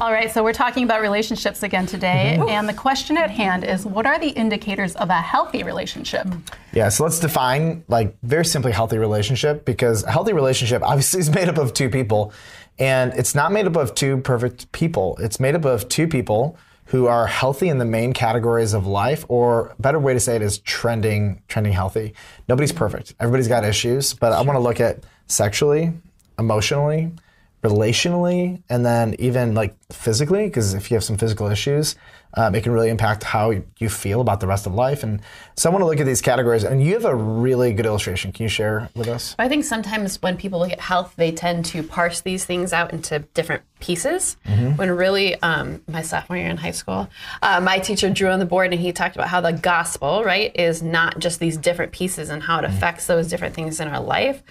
All right, so we're talking about relationships again today, mm-hmm. and the question at hand is what are the indicators of a healthy relationship? Yeah, so let's define like very simply healthy relationship because a healthy relationship obviously is made up of two people and it's not made up of two perfect people. It's made up of two people who are healthy in the main categories of life or better way to say it is trending trending healthy. Nobody's perfect. Everybody's got issues, but I want to look at sexually, emotionally, relationally, and then even like physically because if you have some physical issues, um, it can really impact how you feel about the rest of life. And so I want to look at these categories, and you have a really good illustration. Can you share with us? I think sometimes when people look at health, they tend to parse these things out into different pieces. Mm-hmm. When really, um, my sophomore year in high school, uh, my teacher drew on the board and he talked about how the gospel, right, is not just these different pieces and how it Mm-hmm. affects those different things in our life.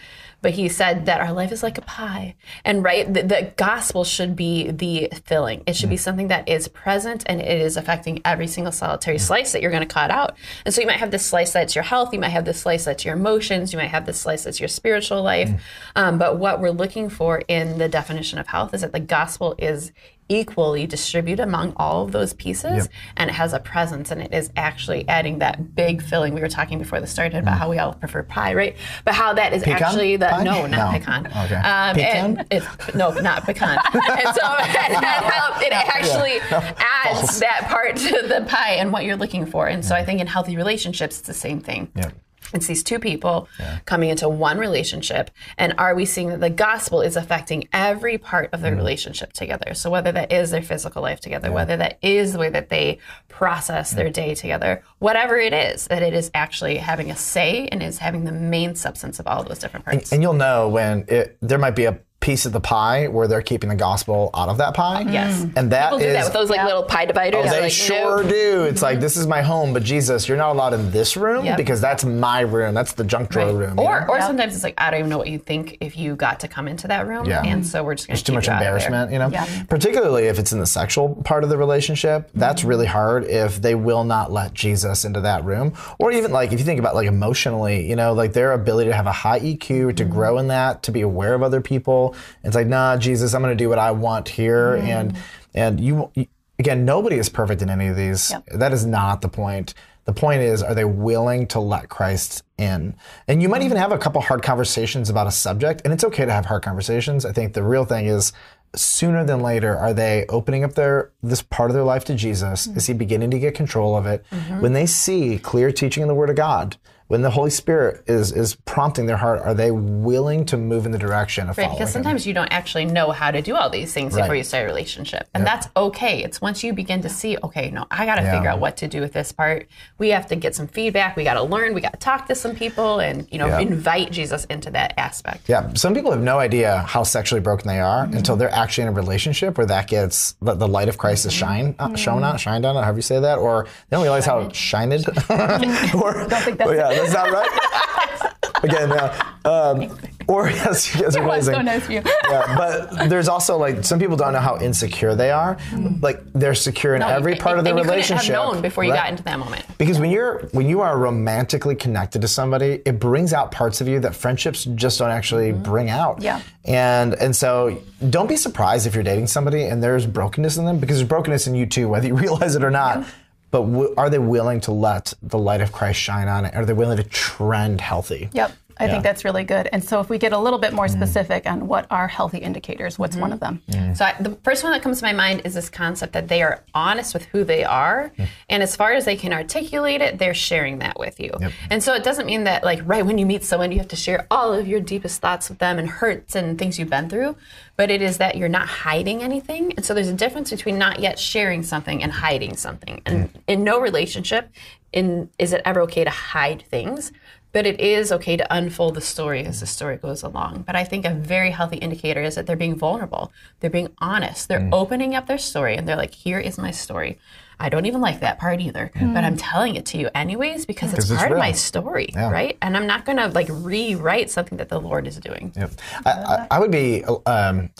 But he said that our life is like a pie. And right, the, the gospel should be the filling. It should be mm. something that is present and it is affecting every single solitary mm. slice that you're going to cut out. And so you might have this slice that's your health, you might have this slice that's your emotions, you might have this slice that's your spiritual life. Mm. Um, but what we're looking for in the definition of health is that the gospel is equally distribute among all of those pieces and it has a presence and it is actually adding that big filling. We were talking before this started about how we all prefer pie right? But how that is Pecan actually the pie? no not No. pecan. Okay. um, Pecan? and it's no not pecan. And so and how it actually adds that part to the pie and what you're looking for. And so i think in healthy relationships it's the same thing. Yeah. It's these two people coming into one relationship. And are we seeing that the gospel is affecting every part of their mm-hmm. relationship together? So, whether that is their physical life together, whether that is the way that they process their day together, whatever it is, that it is actually having a say and is having the main substance of all those different parts. And you'll know when it, there might be a piece of the pie where they're keeping the gospel out of that pie. Mm. Yes. And that People do that is- with those like little pie dividers. Oh, they like, sure nope. do. It's mm-hmm. like this is my home, but Jesus, you're not allowed in this room Yep. because that's my room. That's the junk drawer room. Or, know? or sometimes it's like I don't even know what you think if you got to come into that room, Yeah. and so we're just going to There's too much embarrassment, you know. Yeah. Particularly if it's in the sexual part of the relationship, that's mm-hmm. really hard if they will not let Jesus into that room. Or even like if you think about like emotionally, you know, like their ability to have a high EQ, to mm-hmm. grow in that, to be aware of other people. It's like, nah, Jesus, I'm going to do what I want here, mm-hmm. and and you, you again, nobody is perfect in any of these. Yep. That is not the point. The point is, are they willing to let Christ in? And you might even have a couple hard conversations about a subject, and it's okay to have hard conversations. I think the real thing is, sooner than later, are they opening up their this part of their life to Jesus? Is mm-hmm. he beginning to get control of it? Mm-hmm. When they see clear teaching in the Word of God, when the Holy Spirit is is prompting their heart, are they willing to move in the direction of Right, following because him? sometimes you don't actually know how to do all these things before you start a relationship. And that's okay. It's once you begin to see, okay, no, I got to Yeah. figure out what to do with this part. We have to get some feedback. We got to learn. We got to talk to some people and, you know, Yeah. invite Jesus into that aspect. Yeah, some people have no idea how sexually broken they are Mm-hmm. until they're actually in a relationship where that gets the, the light of Christ is Mm-hmm. shine uh, shown on, shined on, however you say that, or they don't realize how shined. or, don't think that's yeah, that's not right. Again, yeah. Um, or yes, you guys are It was amazing. so nice of you. Yeah, but there's also like some people don't know how insecure they are. Like they're secure in No, every and- part of the and you relationship. couldn't have known before you Right. got into that moment. Because when you're when you are romantically connected to somebody, it brings out parts of you that friendships just don't actually bring out. Yeah. And and so don't be surprised if you're dating somebody and there's brokenness in them because there's brokenness in you too, whether you realize it or not. But w- are they willing to let the light of Christ shine on it? Are they willing to trend healthy? Yep. I Yeah. think that's really good. And so if we get a little bit more mm. specific on what are healthy indicators, what's one of mm-hmm. them? Mm-hmm. So I, the first one that comes to my mind is this concept that they are honest with who they are, mm. and as far as they can articulate it, they're sharing that with you. And so it doesn't mean that like right when you meet someone, you have to share all of your deepest thoughts with them and hurts and things you've been through, but it is that you're not hiding anything. And so there's a difference between not yet sharing something and hiding something. And mm. in no relationship, in is it ever okay to hide things? But it is okay to unfold the story as the story goes along. But I think a very healthy indicator is that they're being vulnerable. They're being honest. They're opening up their story and they're like, here is my story. I don't even like that part either, but I'm telling it to you anyways because it's part of my story, right? And I'm not going to like rewrite something that the Lord is doing. Yep. I, I, I would be um,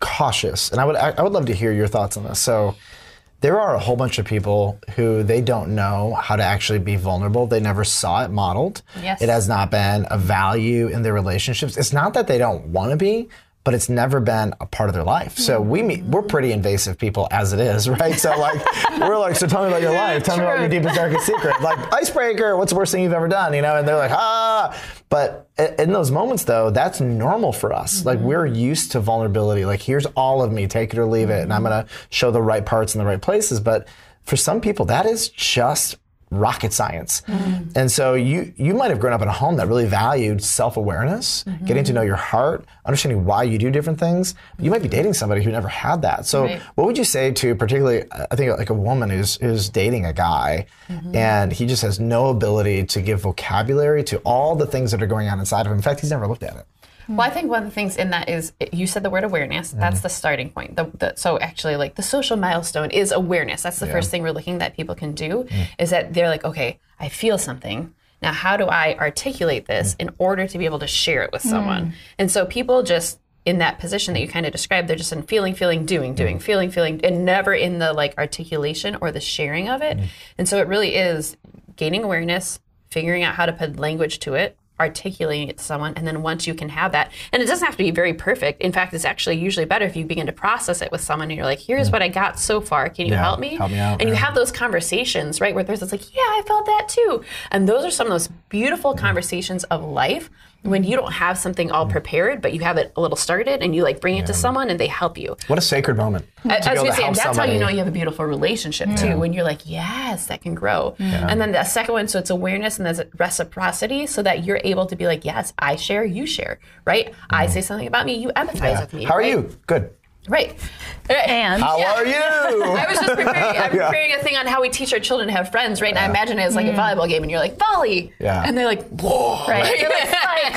cautious, and I would I, I would love to hear your thoughts on this. So, there are a whole bunch of people who they don't know how to actually be vulnerable. They never saw it modeled. Yes. It has not been a value in their relationships. It's not that they don't want to be, but it's never been a part of their life. So we meet, we're pretty invasive people as it is, right? So like, we're like, so tell me about your life. Tell me about your deepest, darkest secret. Like, icebreaker, what's the worst thing you've ever done? You know, and they're like, ah. But in those moments though, that's normal for us. Like we're used to vulnerability. Like here's all of me, take it or leave it. And I'm going to show the right parts in the right places. But for some people, that is just rocket science. Mm-hmm. And so you you might have grown up in a home that really valued self-awareness, mm-hmm. getting to know your heart, understanding why you do different things. You might be dating somebody who never had that. So Right. what would you say to particularly uh, I think like a woman who's who's dating a guy mm-hmm. and he just has no ability to give vocabulary to all the things that are going on inside of him. In fact, he's never looked at it. Well, I think one of the things in that is you said the word awareness. That's mm-hmm. the starting point. The, the, so actually, like the social milestone is awareness. That's the first thing we're looking that people can do. Mm. Is that they're like, okay, I feel something. Now, how do I articulate this mm. in order to be able to share it with someone? Mm. And so people just in that position that you kind of described, they're just in feeling, feeling, doing, doing, feeling, feeling, and never in the like articulation or the sharing of it. And so it really is gaining awareness, figuring out how to put language to it, articulating it to someone, and then once you can have that, and it doesn't have to be very perfect. In fact, it's actually usually better if you begin to process it with someone and you're like, here's what I got so far. Can you Yeah, help me? help me out, And you have those conversations, right? Where there's this like, yeah, I felt that too. And those are some of those beautiful conversations of life when you mm. don't have something all prepared, but you have it a little started and you like bring it to someone and they help you. What a sacred moment. I, to I was gonna say, help and that's how you know you have a beautiful relationship too. When you're like, yes, that can grow. And then the second one, so it's awareness and there's reciprocity, so that you're able to be like, yes, I share, you share, right? I mm. say something about me, you empathize with me. How are right? you? Good. Right. Right. And How are you? I was just preparing, I'm preparing a thing on how we teach our children to have friends, right? And I imagine it's as like a mm. volleyball game, and you're like, volley. Yeah. And they're like, whoa. Right. You're like,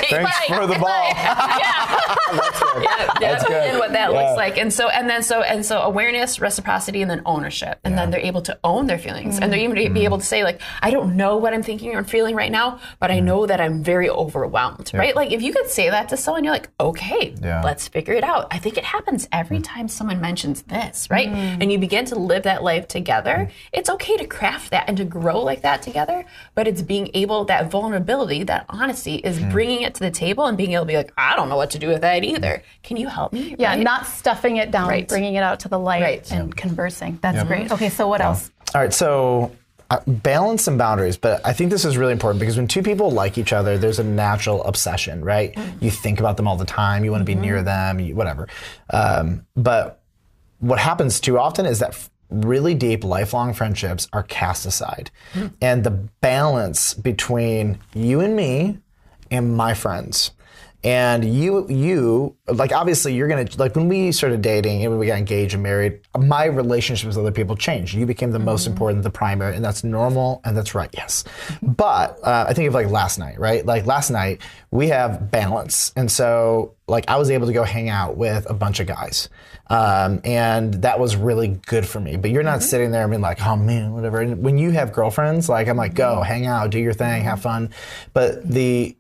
Thanks spike, for the ball. That's good. Yeah, That's good. And what that Yeah. looks like. And so, and then so, and so awareness, reciprocity, and then ownership. And then they're able to own their feelings. And they're mm. even Mm-hmm. to be mm. able to say, like, I don't know what I'm thinking or feeling right now, but. I know that I'm very overwhelmed, right? Like, if you could say that to someone, you're like, okay, Yeah. let's figure it out. I think it happens every time someone mentions this, right? Mm. And you begin to live that life together. It's okay to craft that and to grow like that together, but it's being able, that vulnerability, that honesty is Mm. bringing it to the table and being able to be like, I don't know what to do with that either. Can you help me? yeah, Right? not stuffing it down, Right. bringing it out to the light Right. and conversing. That's great. Okay, so what else? All right, so uh, balance and boundaries, but I think this is really important because when two people like each other, there's a natural obsession, right? Mm. You think about them all the time, you want to be Mm-hmm. near them, you, whatever. Um, but what happens too often is that f- really deep, lifelong friendships are cast aside. Mm. And the balance between you and me and my friends. And you, you, like obviously you're gonna like when we started dating and when we got engaged and married, my relationships with other people changed. You became the most important, the primary, and that's normal and that's right, yes. But uh, I think of like last night, right? Like last night we have balance, and so like I was able to go hang out with a bunch of guys, um, and that was really good for me. But you're not sitting there and being like, oh man, whatever. And when you have girlfriends, like I'm like, go hang out, do your thing, have fun. But the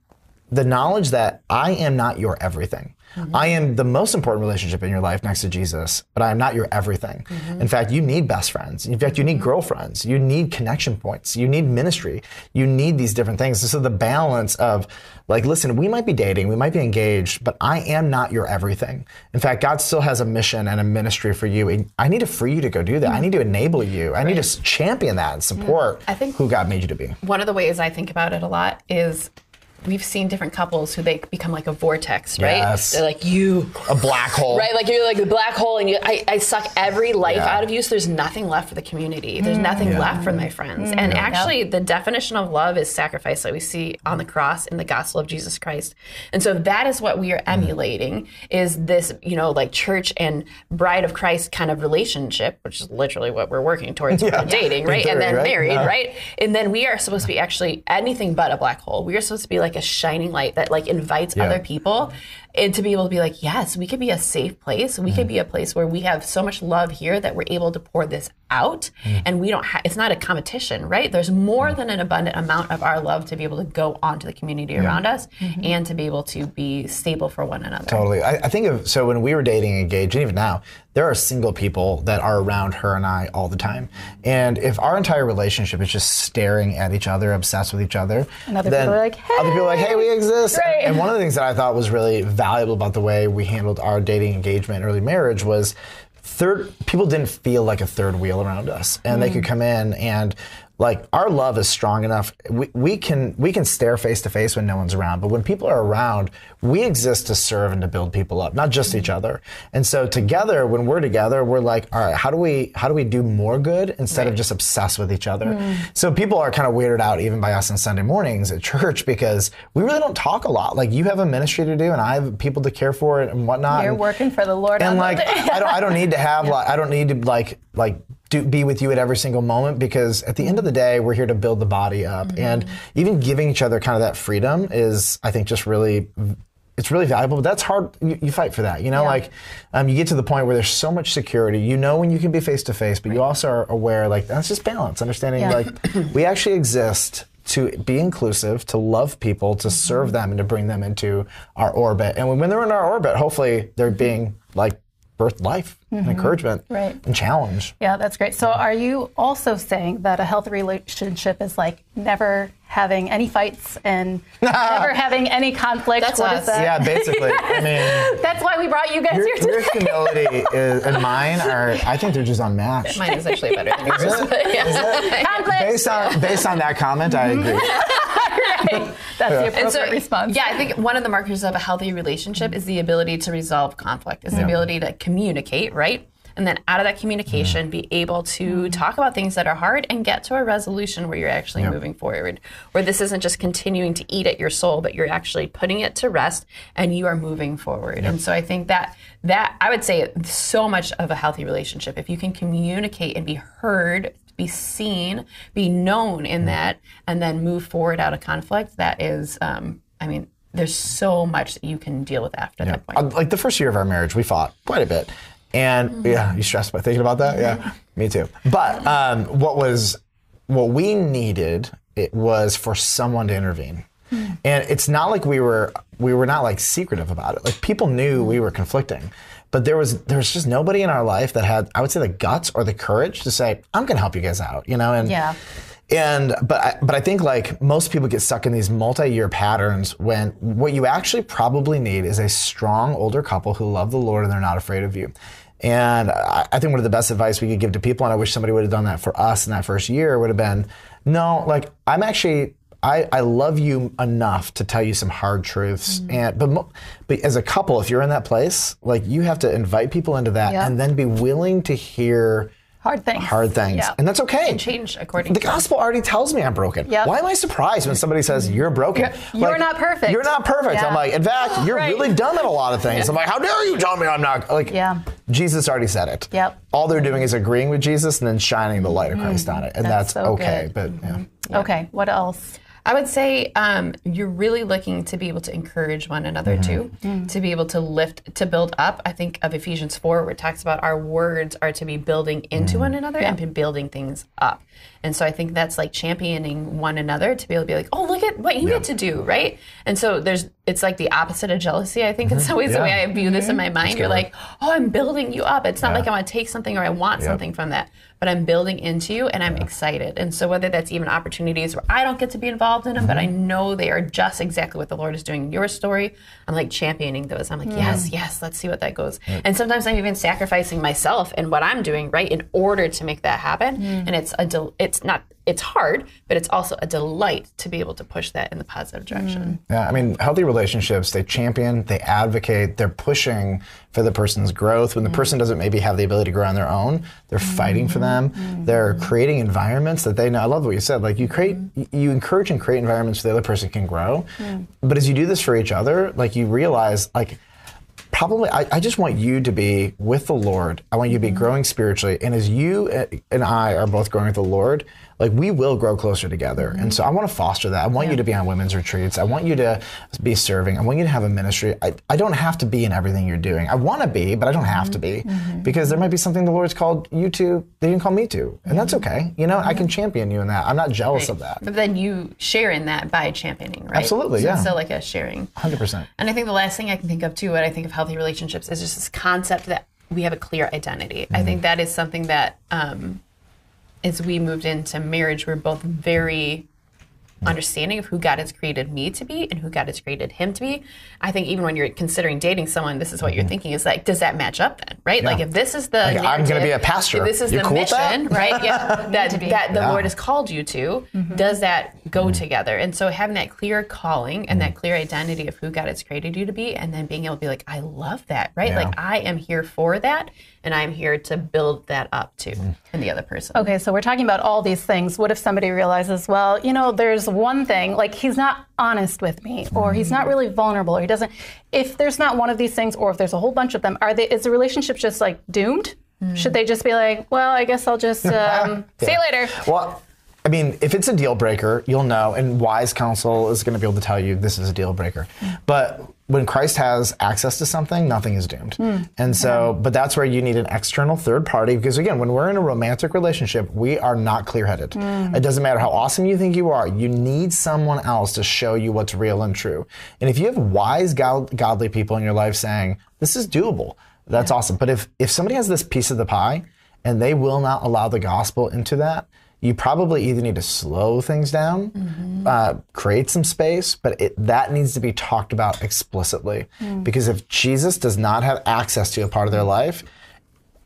the knowledge that I am not your everything. Mm-hmm. I am the most important relationship in your life next to Jesus, but I am not your everything. Mm-hmm. In fact, you need best friends. In fact, you need mm-hmm. girlfriends. You need connection points. You need ministry. You need these different things. And so the balance of like, listen, we might be dating, we might be engaged, but I am not your everything. In fact, God still has a mission and a ministry for you. And I need to free you to go do that. I need to enable you. I need to champion that and support I think- who God made you to be. One of the ways I think about it a lot is we've seen different couples who they become like a vortex, right? Yes. They're like you, A black hole. right? Like you're like the black hole, and you, I, I suck every life Yeah. out of you. So there's nothing left for the community. There's mm. nothing Yeah. left for my friends. Mm. And actually, the definition of love is sacrifice that we see on the cross in the gospel of Jesus Christ. And so that is what we are mm. emulating is this, you know, like church and bride of Christ kind of relationship, which is literally what we're working towards Yeah. we're dating, In right? theory, and then right? married, Yeah. right? And then we are supposed to be actually anything but a black hole. We are supposed to be like a shining light that like invites Yeah. other people and to be able to be like, yes, we could be a safe place. We Mm-hmm. could be a place where we have so much love here that we're able to pour this out Mm. and we don't ha- it's not a competition, right? There's more than an abundant amount of our love to be able to go onto the community around us and to be able to be stable for one another. Totally. I, I think of so when we were dating and engaged, and even now, there are single people that are around her and I all the time. And if our entire relationship is just staring at each other, obsessed with each other, And other then people are like, other people are like, hey, we exist. Right. And one of the things that I thought was really valuable about the way we handled our dating engagement, early marriage was third people didn't feel like a third wheel around us and they mm-hmm. could come in and like our love is strong enough. We, we can we can stare face to face when no one's around but when people are around we exist to serve and to build people up not just each other. And so together when we're together we're like all right how do we how do we do more good instead of just obsessed with each other? Hmm. So people are kind of weirded out even by us on sunday mornings at church because we really don't talk a lot. Like you have a ministry to do and i have people to care for and whatnot You're and- working for the Lord. and like I don't I don't need to have like I don't need to like like do, be with you at every single moment because at the end of the day we're here to build the body up Mm-hmm. and even giving each other kind of that freedom is I think just really it's really valuable but that's hard you, you fight for that you know Yeah. like um, you get to the point where there's so much security you know when you can be face to face but you also are aware like that's just balance understanding Yeah. like we actually exist to be inclusive, to love people, to serve them, and to bring them into our orbit. And when they're in our orbit, hopefully they're being like birth life and mm-hmm. encouragement Right. and challenge. Yeah, that's great. So, are you also saying that a healthy relationship is like never having any fights and never having any conflict? That's What is us. that? Yeah, basically. I mean, That's why we brought you guys your, here your today. humility is, and mine are, I think they're just unmatched. Mine is actually better than yours. but yeah. Conflict. Based on, based on that comment, I agree. Right. That's the appropriate so, response. yeah, I think one of the markers of a healthy relationship is the ability to resolve conflict, is the ability to communicate, right? And then out of that communication, be able to talk about things that are hard and get to a resolution where you're actually moving forward, where this isn't just continuing to eat at your soul, but you're actually putting it to rest and you are moving forward. And so I think that that I would say so much of a healthy relationship, if you can communicate and be heard be seen, be known in that, and then move forward out of conflict, that is, um, I mean, there's so much that you can deal with after that point. Uh, Like the first year of our marriage, we fought quite a bit. And yeah, you stressed by thinking about that? Yeah, me too. But um, what was, what we needed, it was for someone to intervene. Hmm. And it's not like we were, we were not like secretive about it. Like people knew hmm. we were conflicting. But there was there was just nobody in our life that had I would say the guts or the courage to say I'm going to help you guys out, you know. And Yeah. and but I, but I think like most people get stuck in these multi-year patterns when what you actually probably need is a strong older couple who love the Lord and they're not afraid of you. And I, I think one of the best advice we could give to people, and I wish somebody would have done that for us in that first year, would have been, no, like I'm actually I, I love you enough to tell you some hard truths mm. and but mo- but as a couple if you're in that place like you have to invite people into that Yeah. and then be willing to hear Hard things. hard things Yeah. and that's okay Change according the gospel already tells me I'm broken. Yep. Why am I surprised when somebody says mm. you're broken? You're not perfect. You're not perfect. Yeah. I'm like, in fact, oh, you're Right. really dumb at a lot of things. I'm like, how dare you tell me I'm not? Like, Yeah. Jesus already said it. Yep. All they're doing is agreeing with Jesus and then shining the light of mm. Christ on it, and That's that's, so okay. good. But yeah. Mm-hmm. Okay. What else? I would say um, you're really looking to be able to encourage one another too, mm. to be able to lift, to build up. I think of Ephesians 4, where it talks about our words are to be building into one another and building things up. And so I think that's like championing one another to be able to be like, oh, look at what you get to do, right? And so there's, it's like the opposite of jealousy, I think, in some ways, the way I view this in mm-hmm. my mind. You're like, oh, I'm building you up. It's not like I want to take something or I want something from that, but I'm building into you and I'm excited. And so whether that's even opportunities where I don't get to be involved in them, but I Mm-hmm. know they are just exactly what the Lord is doing in your story, I'm like championing those. I'm like, yes, yes, let's see what that goes. And sometimes I'm even sacrificing myself and what I'm doing, right, in order to make that happen. Mm. And it's a del- it's not it's hard, but it's also a delight to be able to push that in the positive direction. Mm. Yeah, I mean, healthy relationships, they champion, they advocate, they're pushing for the person's growth. When the mm. person doesn't maybe have the ability to grow on their own, they're fighting for them. Mm-hmm. They're creating environments that they know. I love what you said. Like, you create, mm-hmm. you encourage and create environments where the other person can grow. But as you do this for each other, like, you realize, like, probably I, I just want you to be with the lord. I want you to be mm-hmm. growing spiritually. And as you uh, and i are both growing with the lord like we will grow closer together. And mm-hmm. so i want to foster that. I want you to be on women's retreats. I want you to be serving. I want you to have a ministry. I, I don't have to be in everything you're doing. I want to be but i don't have to be mm-hmm. Mm-hmm. because there might be something the lord's called you to they didn't call me to. And that's okay. You know i can champion you in that. I'm not jealous of that. But then you share in that by championing, right? Absolutely, so yeah. So like a sharing. 100% And I think the last thing I can think of too, when I think of healthy relationships, is just this concept that we have a clear identity. I think that is something that um, as we moved into marriage, we're both very understanding of who God has created me to be and who God has created him to be. I think even when you're considering dating someone, this is what you're mm-hmm. thinking is like, does that match up then, right? Like if this is the Like, I'm gonna be a pastor. this is You the cool mission, right? Yeah, that that the Yeah. Lord has called you to. Mm-hmm. Does that go mm-hmm. together? And so having that clear calling and that clear identity of who God has created you to be, and then being able to be like, I love that, right? Yeah. Like I am here for that, and I'm here to build that up too mm-hmm. in the other person. Okay, so we're talking about all these things. What if somebody realizes, well, you know, there's one thing, like he's not honest with me, or he's not mm-hmm. really vulnerable, or he doesn't. If there's not one of these things, or if there's a whole bunch of them, are they? Is the relationship just like doomed? Mm. Should they just be like, well, I guess I'll just um, see you later? Well, I mean, if it's a deal breaker, you'll know, and wise counsel is going to be able to tell you this is a deal breaker. Mm. But when Christ has access to something, nothing is doomed. Hmm. And so, but that's where you need an external third party because, again, when we're in a romantic relationship, we are not clear headed. Hmm. It doesn't matter how awesome you think you are, you need someone else to show you what's real and true. And if you have wise, god- godly people in your life saying, this is doable, that's awesome. But if, if somebody has this piece of the pie and they will not allow the gospel into that, you probably either need to slow things down, mm-hmm. Uh, create some space, but it, that needs to be talked about explicitly. Because if Jesus does not have access to a part of their life,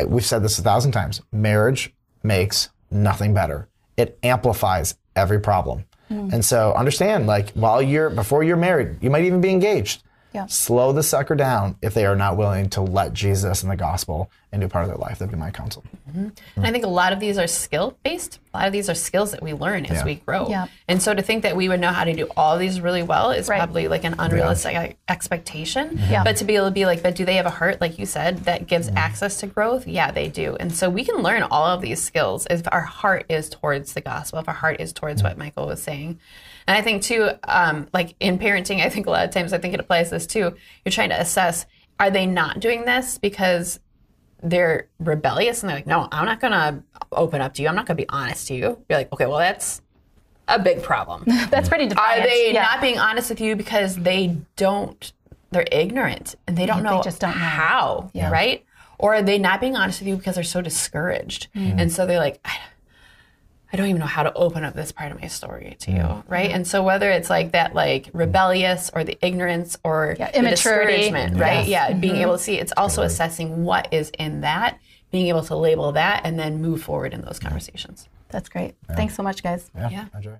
we've said this a thousand times marriage makes nothing better, it amplifies every problem. And so understand, like, while you're, before you're married, you might even be engaged. Yeah. Slow the sucker down if they are not willing to let Jesus and the gospel into part of their life. That'd be my counsel. And I think a lot of these are skill based. A lot of these are skills that we learn as Yeah. we grow. Yeah. And so to think that we would know how to do all these really well is Right. probably like an unrealistic e- expectation. Yeah. But to be able to be like, but do they have a heart, like you said, that gives mm-hmm. access to growth? Yeah, they do. And so we can learn all of these skills if our heart is towards the gospel, if our heart is towards what Michael was saying. And I think too, um, like in parenting, I think a lot of times I think it applies to this too. You're trying to assess, are they not doing this because they're rebellious and they're like, no, I'm not going to open up to you. I'm not going to be honest to you. You're like, okay, well, that's a big problem. That's pretty Are they Yeah. not being honest with you because they don't, they're ignorant and they don't know. They just don't know. how, right? Or are they not being honest with you because they're so discouraged? Mm-hmm. And so they're like, I, I don't even know how to open up this part of my story to you, mm. right? And so whether it's like that, like mm. rebellious or the ignorance or Yeah, immaturity. discouragement, right? Yes. Yeah, being mm-hmm. able to see it's also assessing what is in that, being able to label that, and then move forward in those conversations. That's great. Thanks so much, guys. Yeah. Yeah. Enjoy.